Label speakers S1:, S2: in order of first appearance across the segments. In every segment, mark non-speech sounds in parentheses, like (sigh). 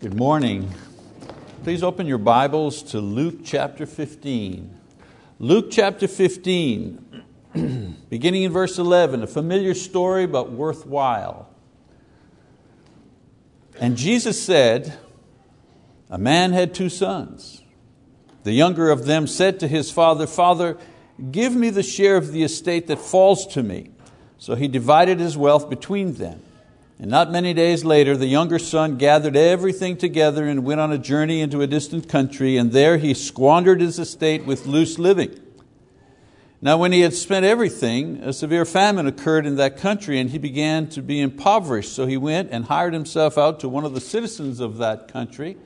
S1: Good morning. Please open your Bibles to Luke chapter 15. Luke chapter 15, (clears throat) beginning in verse 11, a familiar story but worthwhile. And Jesus said, A man had two sons. The younger of them said to his father, Father, give me the share of the estate that falls to me. So he divided his wealth between them. And not many days later, the younger son gathered everything together and went on a journey into a distant country, and there he squandered his estate with loose living. Now, when he had spent everything, a severe famine occurred in that country, and he began to be impoverished. So he went and hired himself out to one of the citizens of that country,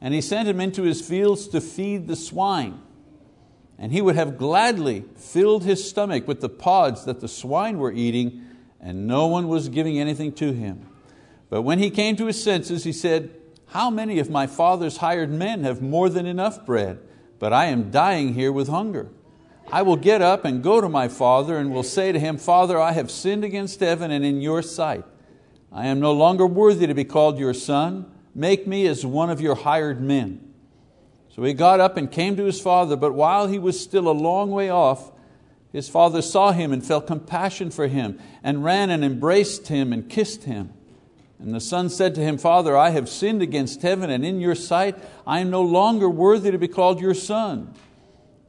S1: and he sent him into his fields to feed the swine. And he would have gladly filled his stomach with the pods that the swine were eating and no one was giving anything to him. But when he came to his senses, he said, How many of my father's hired men have more than enough bread, but I am dying here with hunger? I will get up and go to my father and will say to him, Father, I have sinned against heaven and in your sight. I am no longer worthy to be called your son. Make me as one of your hired men. So he got up and came to his father, but while he was still a long way off, his father saw him and felt compassion for him, and ran and embraced him and kissed him. And the son said to him, Father, I have sinned against heaven and in your sight. I am no longer worthy to be called your son.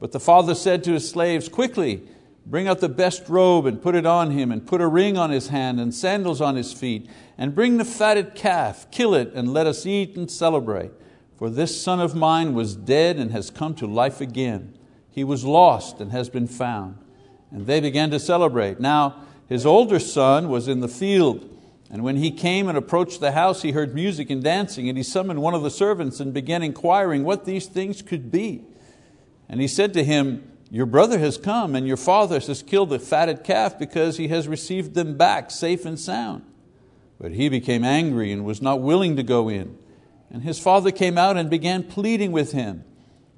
S1: But the father said to his slaves, Quickly, bring out the best robe and put it on him, and put a ring on his hand and sandals on his feet, and bring the fatted calf, kill it, and let us eat and celebrate. For this son of mine was dead and has come to life again. He was lost and has been found and they began to celebrate. Now, his older son was in the field, and when he came and approached the house, he heard music and dancing, and he summoned one of the servants and began inquiring what these things could be. And he said to him, Your brother has come, and your father has killed the fatted calf because he has received them back safe and sound. But he became angry and was not willing to go in. And his father came out and began pleading with him.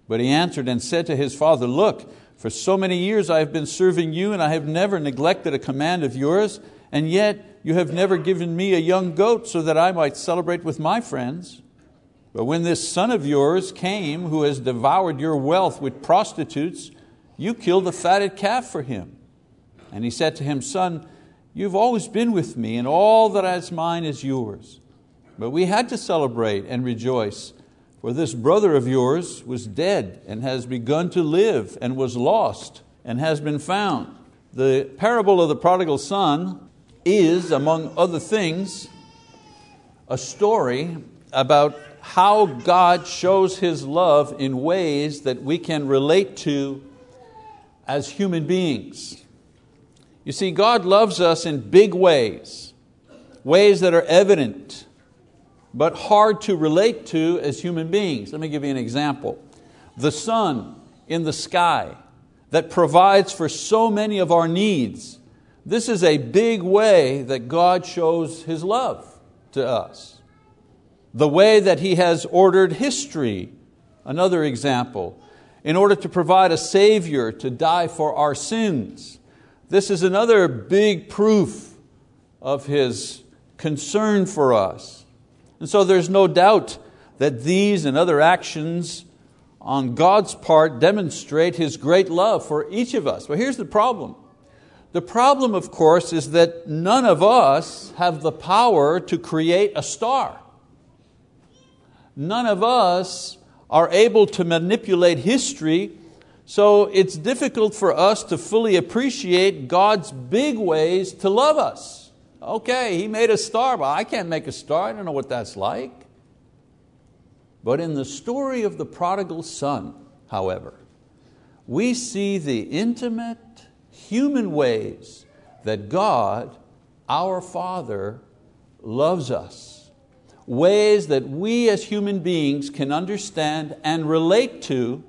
S1: But he answered and said to his father, Look, for so many years I have been serving you, and I have never neglected a command of yours, and yet you have never given me a young goat so that I might celebrate with my friends. But when this son of yours came, who has devoured your wealth with prostitutes, you killed a fatted calf for him. And he said to him, Son, you've always been with me, and all that is mine is yours. But we had to celebrate and rejoice for this brother of yours was dead and has begun to live and was lost and has been found. The parable of the prodigal son is, among other things, a story about how God shows His love in ways that we can relate to as human beings. You see, God loves us in big ways, ways that are evident but hard to relate to as human beings. Let me give you an example. The sun in the sky that provides for so many of our needs. This is a big way that God shows His love to us. The way that He has ordered history, another example, in order to provide a Savior to die for our sins. This is another big proof of His concern for us. And so there's no doubt that these and other actions on God's part demonstrate His great love for each of us. But here's the problem. The problem, of course, is that none of us have the power to create a star. None of us are able to manipulate history, so it's difficult for us to fully appreciate God's big ways to love us. Okay, he made a star, but I can't make a star. I don't know what that's like. But in the story of the prodigal son, however, we see the intimate human ways that God, our Father, loves us. Ways that we as human beings can understand and relate to,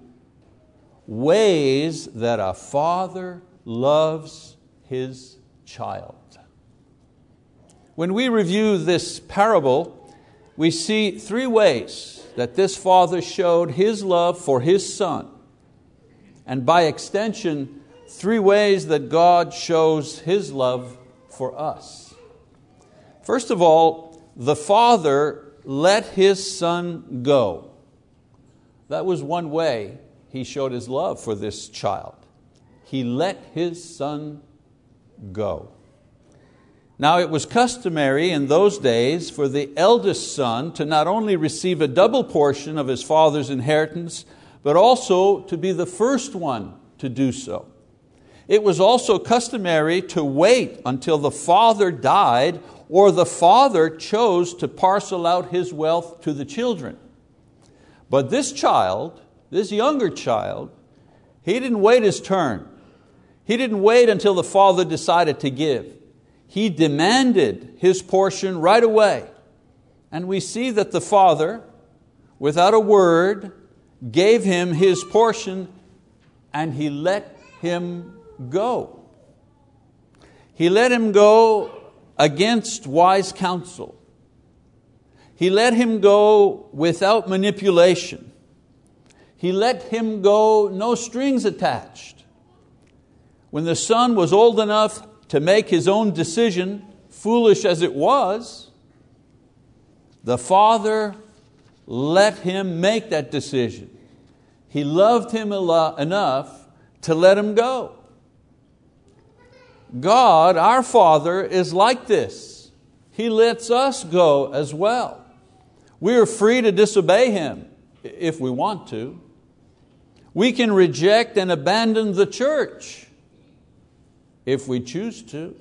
S1: ways that a father loves his child. When we review this parable, we see three ways that this father showed his love for his son, and by extension, three ways that God shows His love for us. First of all, the Father let his son go. That was one way he showed his love for this child. He let his son go. Now it was customary in those days for the eldest son to not only receive a double portion of his father's inheritance, but also to be the first one to do so. It was also customary to wait until the father died or the father chose to parcel out his wealth to the children. But this child, this younger child, he didn't wait his turn. He didn't wait until the father decided to give. He demanded his portion right away. And we see that the father, without a word, gave him his portion and he let him go. He let him go against wise counsel. He let him go without manipulation. He let him go no strings attached. When the son was old enough to make his own decision, foolish as it was, the father let him make that decision. He loved him enough to let him go. God, our Father, is like this. He lets us go as well. We are free to disobey Him if we want to. We can reject and abandon the church if we choose to.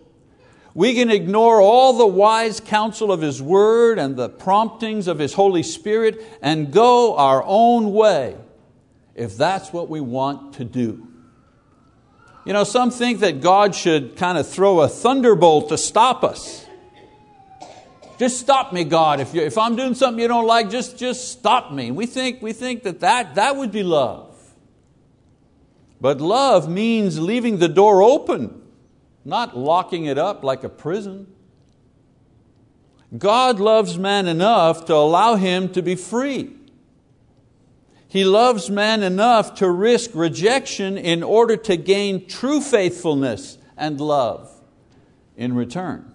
S1: We can ignore all the wise counsel of His Word and the promptings of His Holy Spirit and go our own way if that's what we want to do. You know, some think that God should kind of throw a thunderbolt to stop us. Just stop me, God. If, if I'm doing something you don't like, just, just stop me. We think, we think that, that that would be love. But love means leaving the door open, not locking it up like a prison. God loves man enough to allow him to be free. He loves man enough to risk rejection in order to gain true faithfulness and love in return.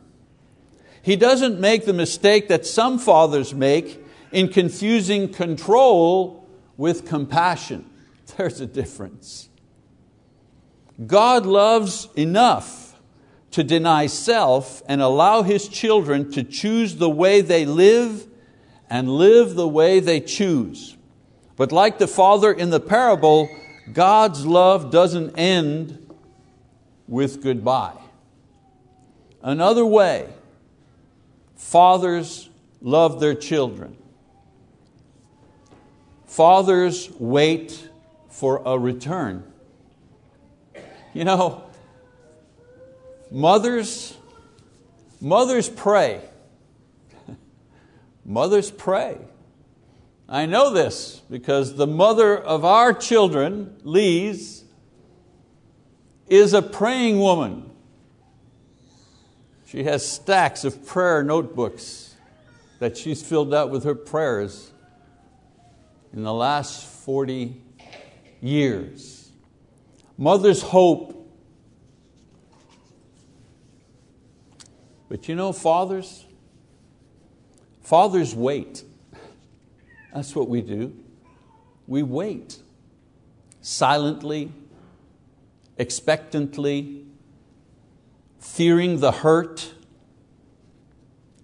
S1: He doesn't make the mistake that some fathers make in confusing control with compassion. (laughs) There's a difference. God loves enough to deny self and allow His children to choose the way they live and live the way they choose. But like the father in the parable, God's love doesn't end with goodbye. Another way fathers love their children. Fathers wait for a return. You know, mothers, mothers pray. (laughs) mothers pray. I know this because the mother of our children, Lise, is a praying woman. She has stacks of prayer notebooks that she's filled out with her prayers in the last 40 years. Mother's hope. But you know, fathers, fathers wait. That's what we do. We wait silently, expectantly, fearing the hurt,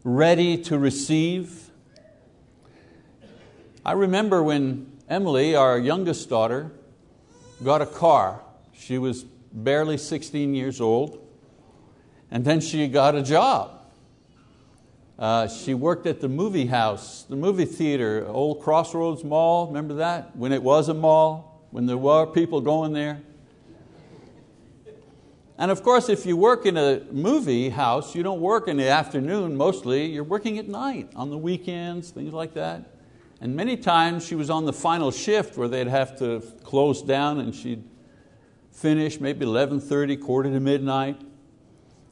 S1: ready to receive. I remember when Emily, our youngest daughter, got a car. She was barely 16 years old, and then she got a job. Uh, she worked at the movie house, the movie theater, old Crossroads Mall, remember that? When it was a mall, when there were people going there. And of course, if you work in a movie house, you don't work in the afternoon mostly, you're working at night, on the weekends, things like that. And many times she was on the final shift where they'd have to close down and she'd finish maybe 11.30, quarter to midnight.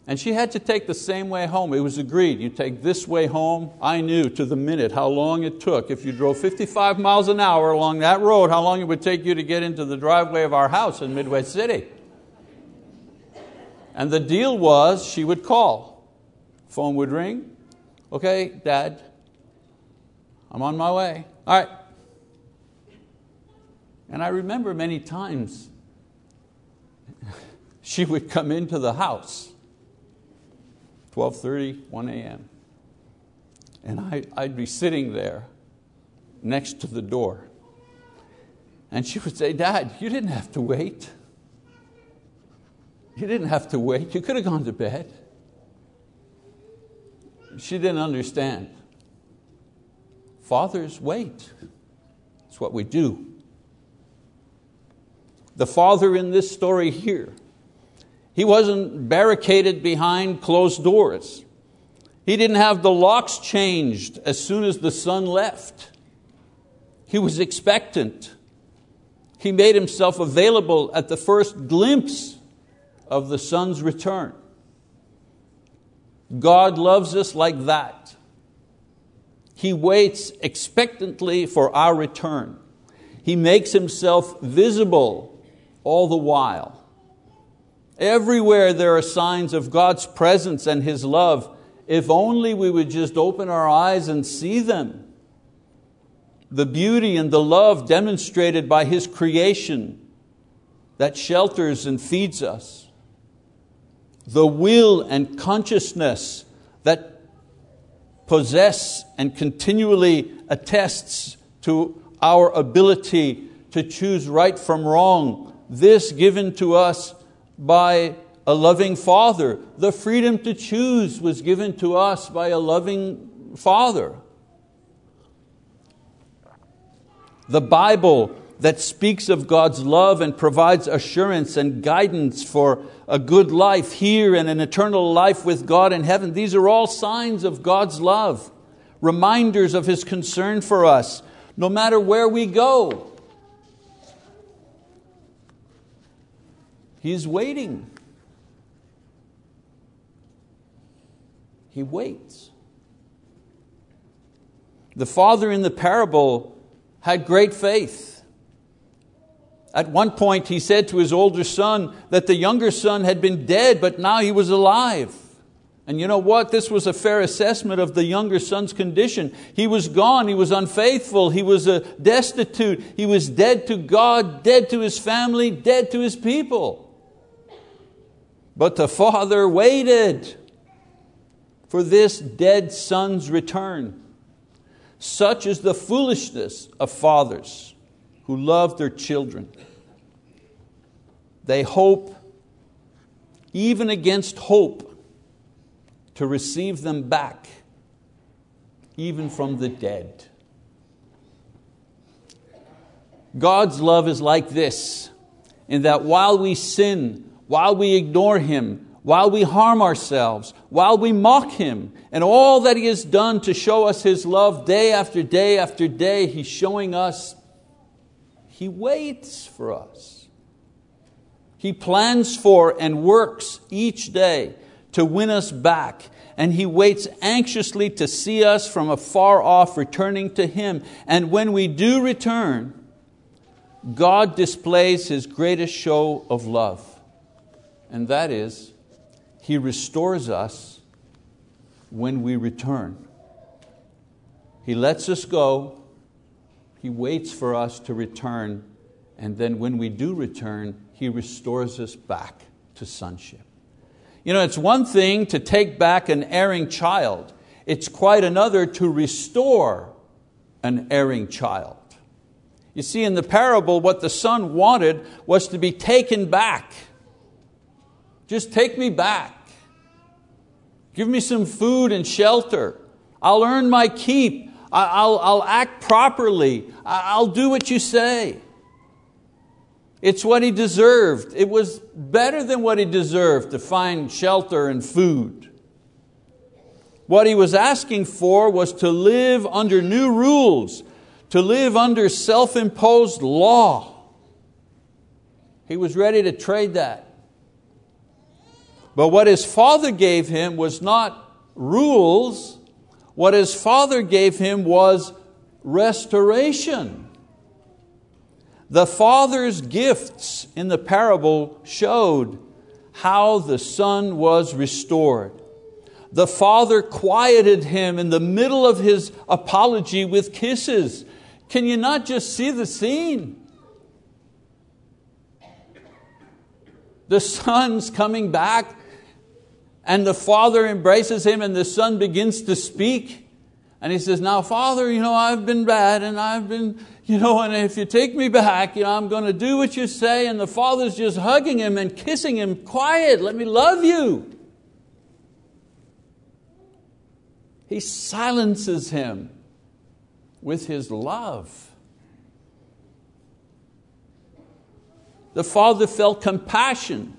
S1: And she had to take the same way home. It was agreed, you take this way home. I knew to the minute how long it took. If you drove 55 miles an hour along that road, how long it would take you to get into the driveway of our house in Midway City. And the deal was she would call. Phone would ring. Okay, Dad, I'm on my way. All right. And I remember many times (laughs) she would come into the house 12:30, 1 a.m. And I, I'd be sitting there next to the door. And she would say, Dad, you didn't have to wait. You didn't have to wait. You could have gone to bed. She didn't understand. Fathers wait. It's what we do. The father in this story here, he wasn't barricaded behind closed doors. He didn't have the locks changed as soon as the son left. He was expectant. He made himself available at the first glimpse of the son's return. God loves us like that. He waits expectantly for our return. He makes Himself visible all the while. Everywhere there are signs of God's presence and His love, if only we would just open our eyes and see them. The beauty and the love demonstrated by His creation that shelters and feeds us. The will and consciousness that possess and continually attests to our ability to choose right from wrong, this given to us by a loving Father. The freedom to choose was given to us by a loving Father. The Bible that speaks of God's love and provides assurance and guidance for a good life here and an eternal life with God in heaven. These are all signs of God's love, reminders of His concern for us, no matter where we go. He's waiting. He waits. The father in the parable had great faith. At one point, he said to his older son that the younger son had been dead, but now he was alive. And you know what? This was a fair assessment of the younger son's condition. He was gone, he was unfaithful, he was destitute, he was dead to God, dead to his family, dead to his people. But the father waited for this dead son's return. Such is the foolishness of fathers who love their children. They hope, even against hope, to receive them back, even from the dead. God's love is like this, in that while we sin, while we ignore Him, while we harm ourselves, while we mock Him, and all that He has done to show us His love day after day after day, He's showing us he waits for us. He plans for and works each day to win us back, and He waits anxiously to see us from afar off returning to Him. And when we do return, God displays His greatest show of love, and that is, He restores us when we return. He lets us go he waits for us to return, and then when we do return, He restores us back to sonship. You know, it's one thing to take back an erring child, it's quite another to restore an erring child. You see, in the parable, what the son wanted was to be taken back. Just take me back. Give me some food and shelter. I'll earn my keep. I'll, I'll act properly. I'll do what you say. It's what he deserved. It was better than what he deserved to find shelter and food. What he was asking for was to live under new rules, to live under self imposed law. He was ready to trade that. But what his father gave him was not rules, what his father gave him was restoration. The father's gifts in the parable showed how the son was restored. the father quieted him in the middle of his apology with kisses. Can you not just see the scene? The son's coming back, and the father embraces him, and the son begins to speak. And he says, Now, Father, you know, I've been bad, and I've been, you know, and if you take me back, you know, I'm going to do what you say. And the father's just hugging him and kissing him. Quiet, let me love you. He silences him with his love. The father felt compassion,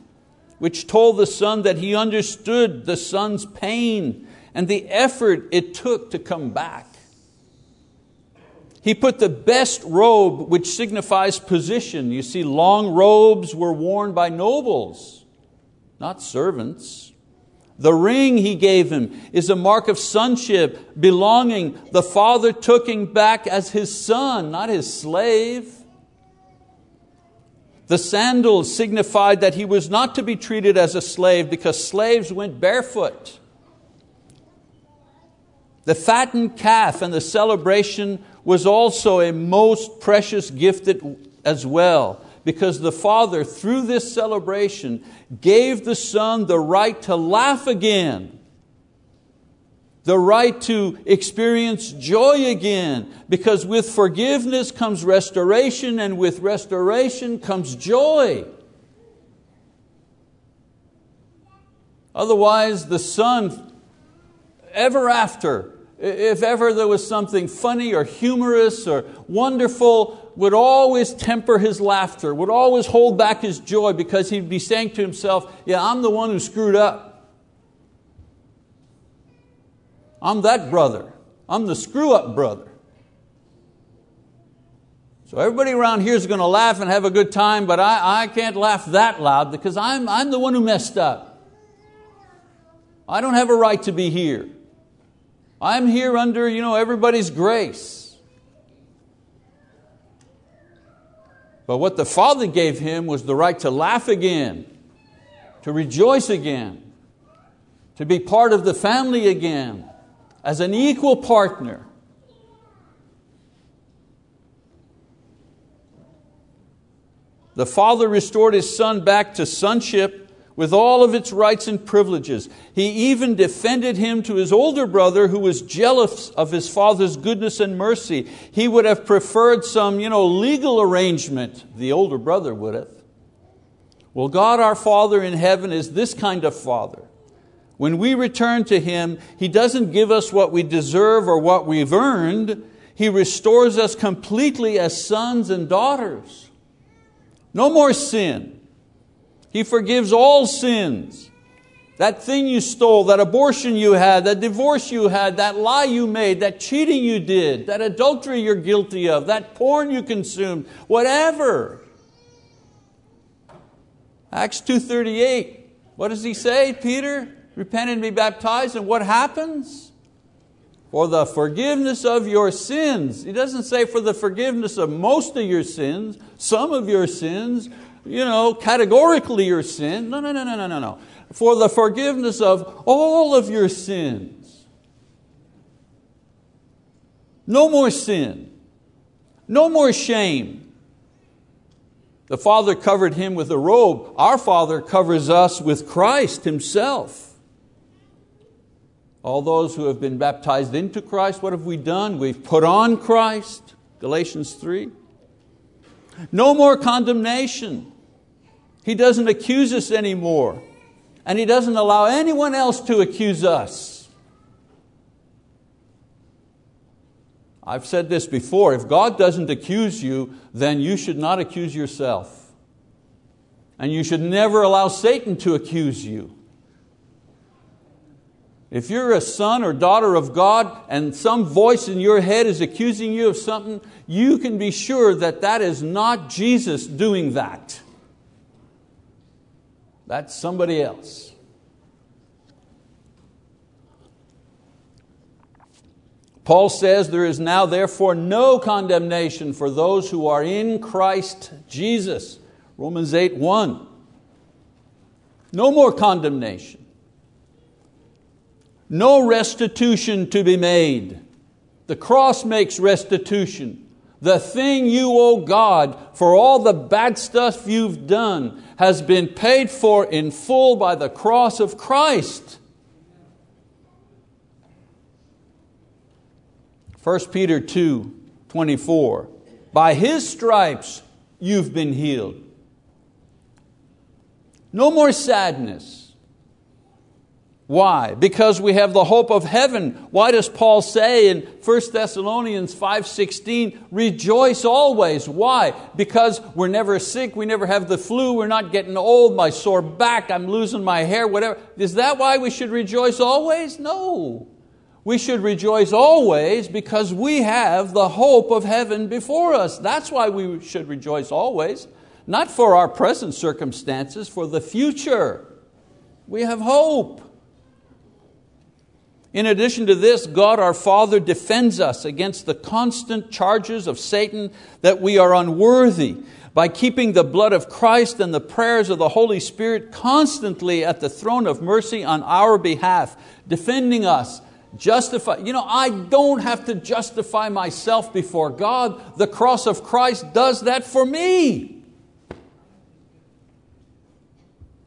S1: which told the son that he understood the son's pain and the effort it took to come back. He put the best robe, which signifies position. You see, long robes were worn by nobles, not servants. The ring he gave him is a mark of sonship, belonging. The father took him back as his son, not his slave. The sandals signified that he was not to be treated as a slave because slaves went barefoot. The fattened calf and the celebration was also a most precious gift as well because the Father, through this celebration, gave the Son the right to laugh again the right to experience joy again, because with forgiveness comes restoration, and with restoration comes joy. Otherwise, the son, ever after, if ever there was something funny or humorous or wonderful, would always temper his laughter, would always hold back his joy because he'd be saying to himself, Yeah, I'm the one who screwed up. I'm that brother. I'm the screw up brother. So everybody around here is going to laugh and have a good time, but I, I can't laugh that loud because I'm, I'm the one who messed up. I don't have a right to be here. I'm here under you know, everybody's grace. But what the Father gave him was the right to laugh again, to rejoice again, to be part of the family again, as an equal partner. The father restored his son back to sonship with all of its rights and privileges. He even defended him to his older brother who was jealous of his father's goodness and mercy. He would have preferred some you know, legal arrangement, the older brother would have. Well, God our Father in heaven is this kind of Father. When we return to Him, He doesn't give us what we deserve or what we've earned. He restores us completely as sons and daughters. No more sin. He forgives all sins. That thing you stole, that abortion you had, that divorce you had, that lie you made, that cheating you did, that adultery you're guilty of, that porn you consumed, whatever. Acts 2.38, what does he say, Peter? Repent and be baptized, and what happens? For the forgiveness of your sins. He doesn't say for the forgiveness of most of your sins, some of your sins, you know, categorically your sin. No, no, no, no, no, no, no. For the forgiveness of all of your sins. No more sin. No more shame. The Father covered him with a robe. Our Father covers us with Christ Himself. All those who have been baptized into Christ, what have we done? We've put on Christ, Galatians 3. No more condemnation. He doesn't accuse us anymore, and He doesn't allow anyone else to accuse us. I've said this before if God doesn't accuse you, then you should not accuse yourself. And you should never allow Satan to accuse you. If you're a son or daughter of God and some voice in your head is accusing you of something, you can be sure that that is not Jesus doing that. That's somebody else. Paul says there is now therefore no condemnation for those who are in Christ Jesus. Romans 8 1. No more condemnation. No restitution to be made. The cross makes restitution. The thing you owe God for all the bad stuff you've done has been paid for in full by the cross of Christ. 1 Peter 2 24. By His stripes you've been healed. No more sadness why? Because we have the hope of heaven. Why does Paul say in 1 Thessalonians 5:16, rejoice always? Why? Because we're never sick, we never have the flu, we're not getting old, my sore back, I'm losing my hair, whatever. Is that why we should rejoice always? No. We should rejoice always because we have the hope of heaven before us. That's why we should rejoice always. Not for our present circumstances, for the future. We have hope. In addition to this, God our Father defends us against the constant charges of Satan that we are unworthy by keeping the blood of Christ and the prayers of the Holy Spirit constantly at the throne of mercy on our behalf, defending us, justify. You know, I don't have to justify myself before God. The cross of Christ does that for me.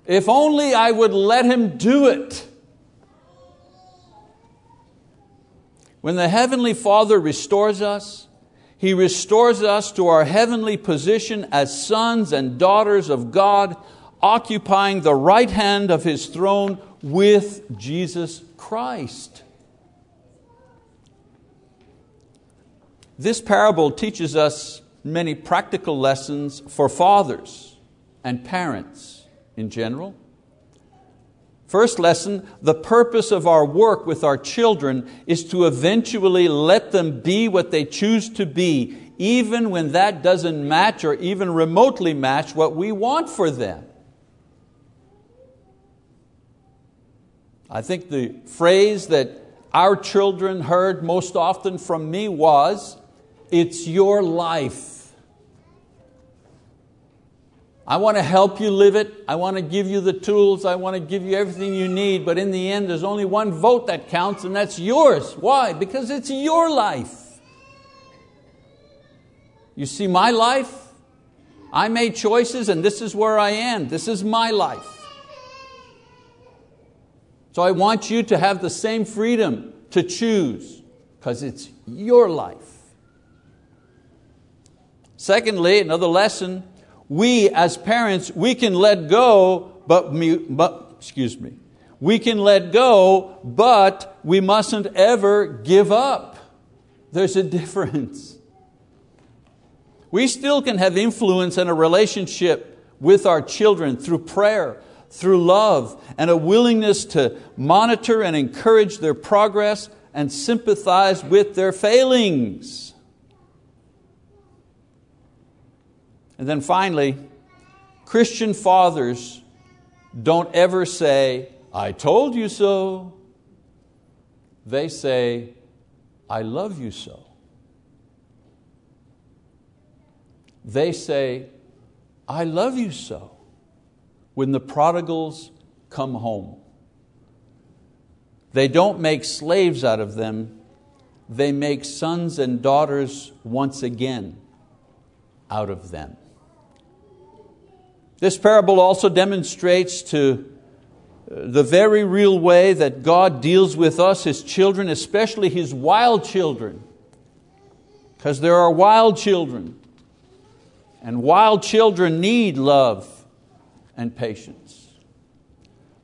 S1: If only I would let Him do it. When the Heavenly Father restores us, He restores us to our heavenly position as sons and daughters of God, occupying the right hand of His throne with Jesus Christ. This parable teaches us many practical lessons for fathers and parents in general. First lesson, the purpose of our work with our children is to eventually let them be what they choose to be, even when that doesn't match or even remotely match what we want for them. I think the phrase that our children heard most often from me was, It's your life. I want to help you live it. I want to give you the tools. I want to give you everything you need. But in the end, there's only one vote that counts, and that's yours. Why? Because it's your life. You see, my life, I made choices, and this is where I am. This is my life. So I want you to have the same freedom to choose, because it's your life. Secondly, another lesson we as parents, we can let go, but, but excuse me, we can let go, but we mustn't ever give up. There's a difference. We still can have influence in a relationship with our children through prayer, through love, and a willingness to monitor and encourage their progress and sympathize with their failings. And then finally, Christian fathers don't ever say, I told you so. They say, I love you so. They say, I love you so when the prodigals come home. They don't make slaves out of them, they make sons and daughters once again out of them. This parable also demonstrates to uh, the very real way that God deals with us, His children, especially His wild children. Because there are wild children, and wild children need love and patience.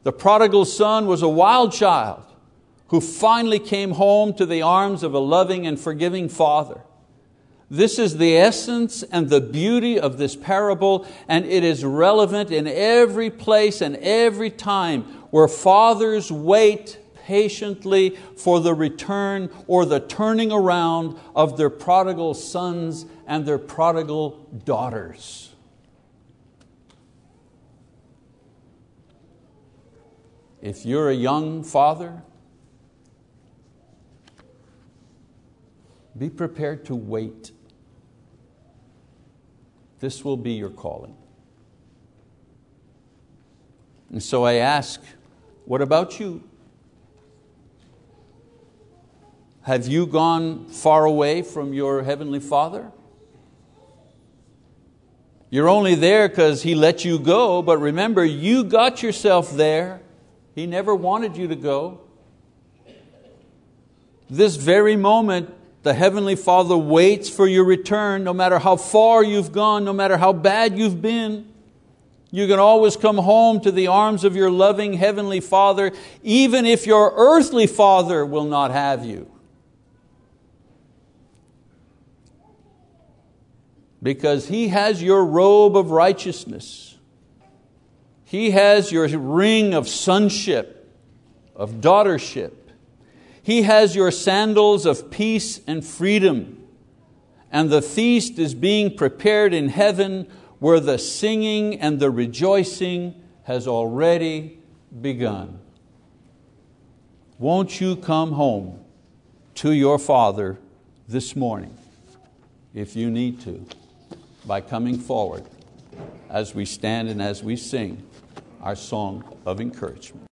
S1: The prodigal son was a wild child who finally came home to the arms of a loving and forgiving father. This is the essence and the beauty of this parable, and it is relevant in every place and every time where fathers wait patiently for the return or the turning around of their prodigal sons and their prodigal daughters. If you're a young father, be prepared to wait this will be your calling. And so I ask, what about you? Have you gone far away from your Heavenly Father? You're only there because He let you go, but remember, you got yourself there. He never wanted you to go. This very moment, the Heavenly Father waits for your return, no matter how far you've gone, no matter how bad you've been. You can always come home to the arms of your loving Heavenly Father, even if your earthly Father will not have you. Because He has your robe of righteousness, He has your ring of sonship, of daughtership, He has your sandals of peace and freedom, and the feast is being prepared in heaven where the singing and the rejoicing has already begun. Won't you come home to your Father this morning, if you need to, by coming forward as we stand and as we sing our song of encouragement.